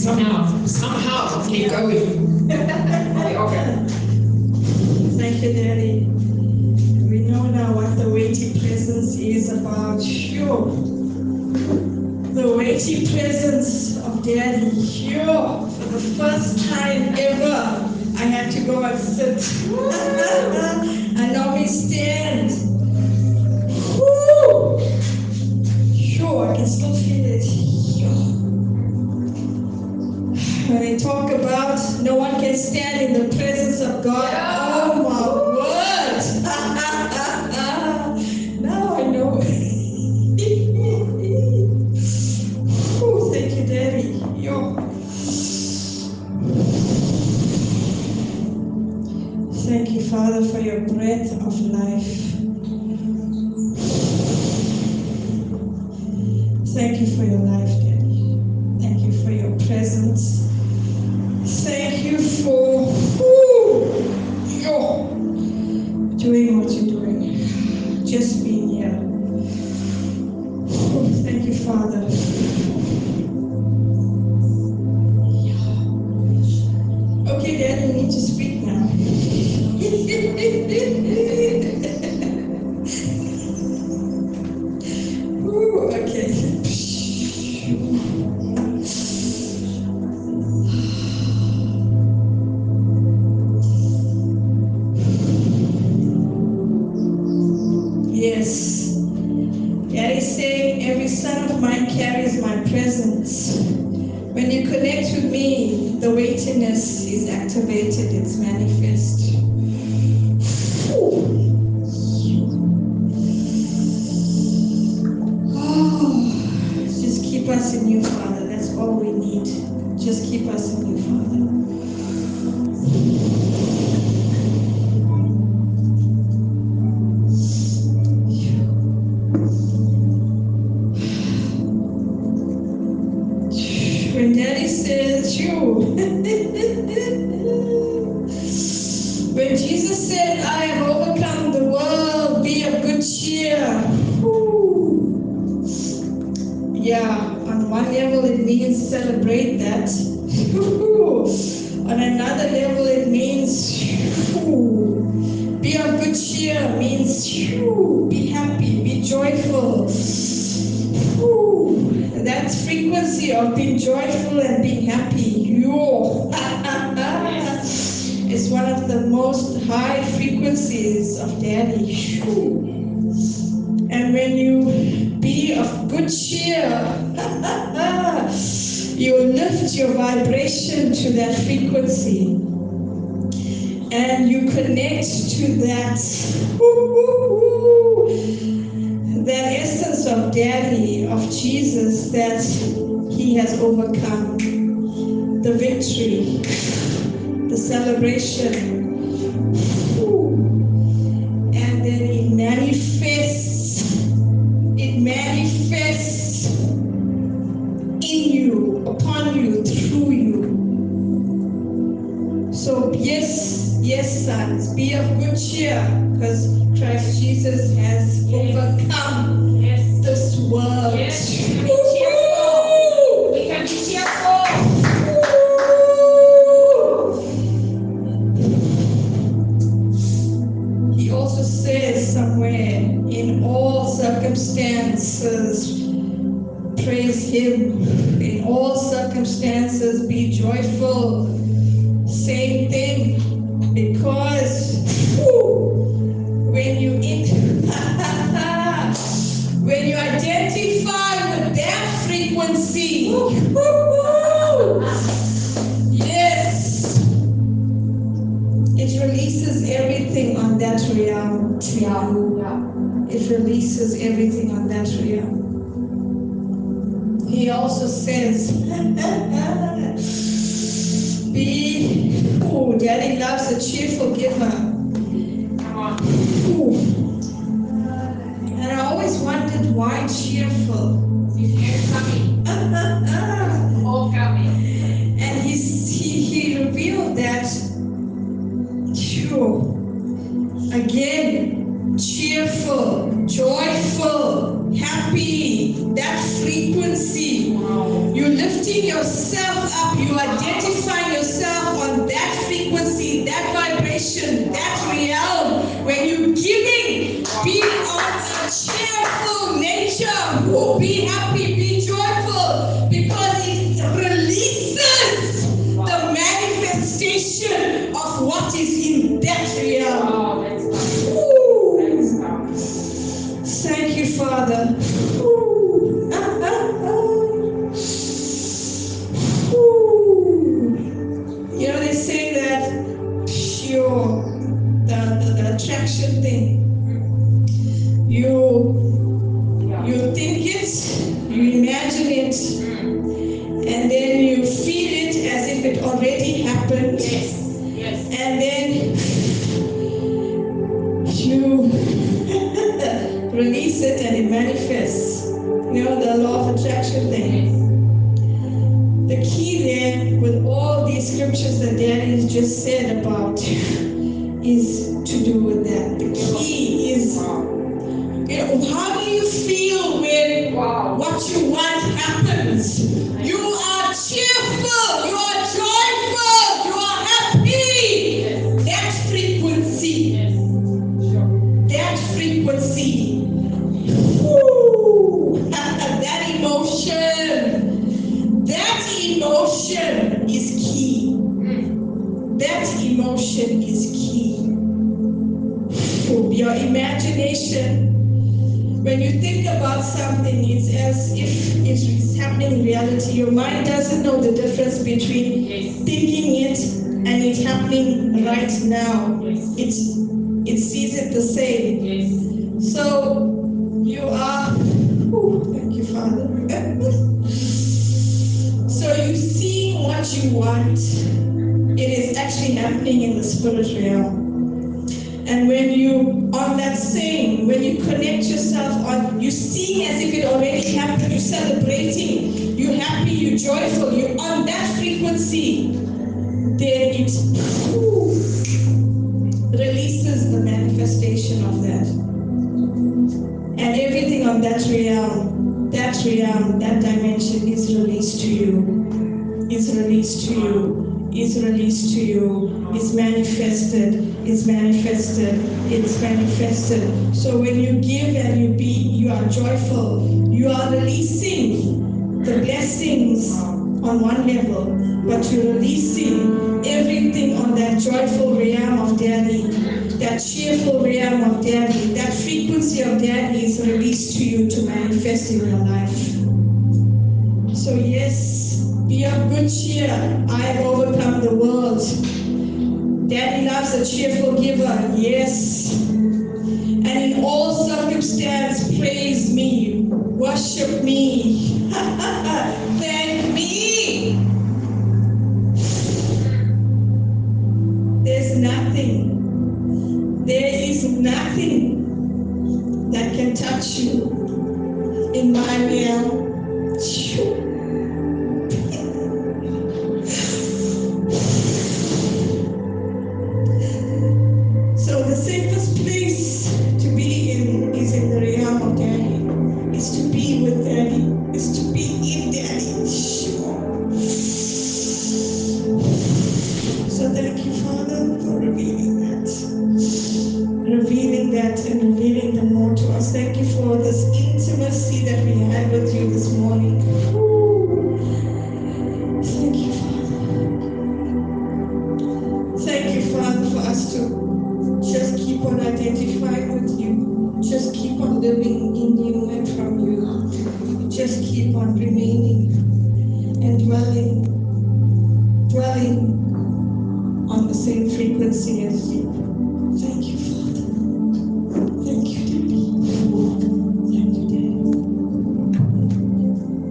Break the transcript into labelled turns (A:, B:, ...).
A: Somehow, somehow, keep going. okay.
B: Thank you, Daddy. We know now what the weighty presence is about. Sure. The weighty presence of Daddy. Sure. For the first time ever, I had to go and sit. and now we stand. Stand in the presence of God, oh my word! now I know. oh, thank you, Daddy. Yo. Thank you, Father, for your breath of life. Thank you for your life, Daddy. Thank you for your presence. Just being When you connect with me, the weightiness is activated, it's manifest. When Jesus said, I have overcome the world, be of good cheer. Yeah, on one level it means celebrate that. on another level it means be of good cheer, means be happy, be joyful. That frequency of being joyful and being happy, yo, one of the most high frequencies of Daddy. And when you be of good cheer, you lift your vibration to that frequency. And you connect to that, that essence of Daddy, of Jesus, that He has overcome. The victory, celebration. And then it manifests, it manifests in you, upon you, through you. So, yes, yes, sons, be of good cheer because Christ Jesus has overcome
A: Yes.
B: this world.
A: Yes,
B: circumstances, praise Him. In all circumstances, be joyful. Everything on that realm. He also says, be, oh, daddy loves a cheerful giver.
A: Come on.
B: Ooh. And I always wondered why cheerful. Of what is in that realm. Thank you, Father. Ooh. Ooh. You know, they say that pure, the, the, the attraction thing. You
A: Yeah.
B: you think it, you imagine it,
A: Mm.
B: and then you feel it as if it already happened.
A: Yes.
B: Release it and it manifests. You know, the law of attraction thing. The key there with all these scriptures that Daddy has just said about is to do with that. The key is, you know, how do you feel when
A: Wow.
B: what you emotion is key. That emotion is key. Your imagination, when you think about something, it's as if it is happening in reality. Your mind doesn't know the difference between
A: Yes.
B: thinking it and it happening right now.
A: Yes.
B: It, it sees it the same.
A: Yes.
B: So you are, Ooh, thank you, Father. You want. It is actually happening in the spirit realm. And when you on that same, when you connect yourself on, you see as if it already happened. You're celebrating. You're happy. You're joyful. You're on that frequency. Then it releases the manifestation of that and everything on that realm, that realm, that dimension is released to you, is released to you, is released to you, is manifested, is manifested, it's manifested. So when you give and you be, you are joyful, you are releasing the blessings on one level, but you're releasing everything on that joyful realm of daddy, that cheerful realm of daddy, that frequency of daddy is released to you to manifest in your life. So, yes, be of good cheer. I have overcome the world. Daddy loves a cheerful giver, yes. And in all circumstances, praise me, worship me, thank me. There's nothing, there is nothing that can touch you in my realm. Dwelling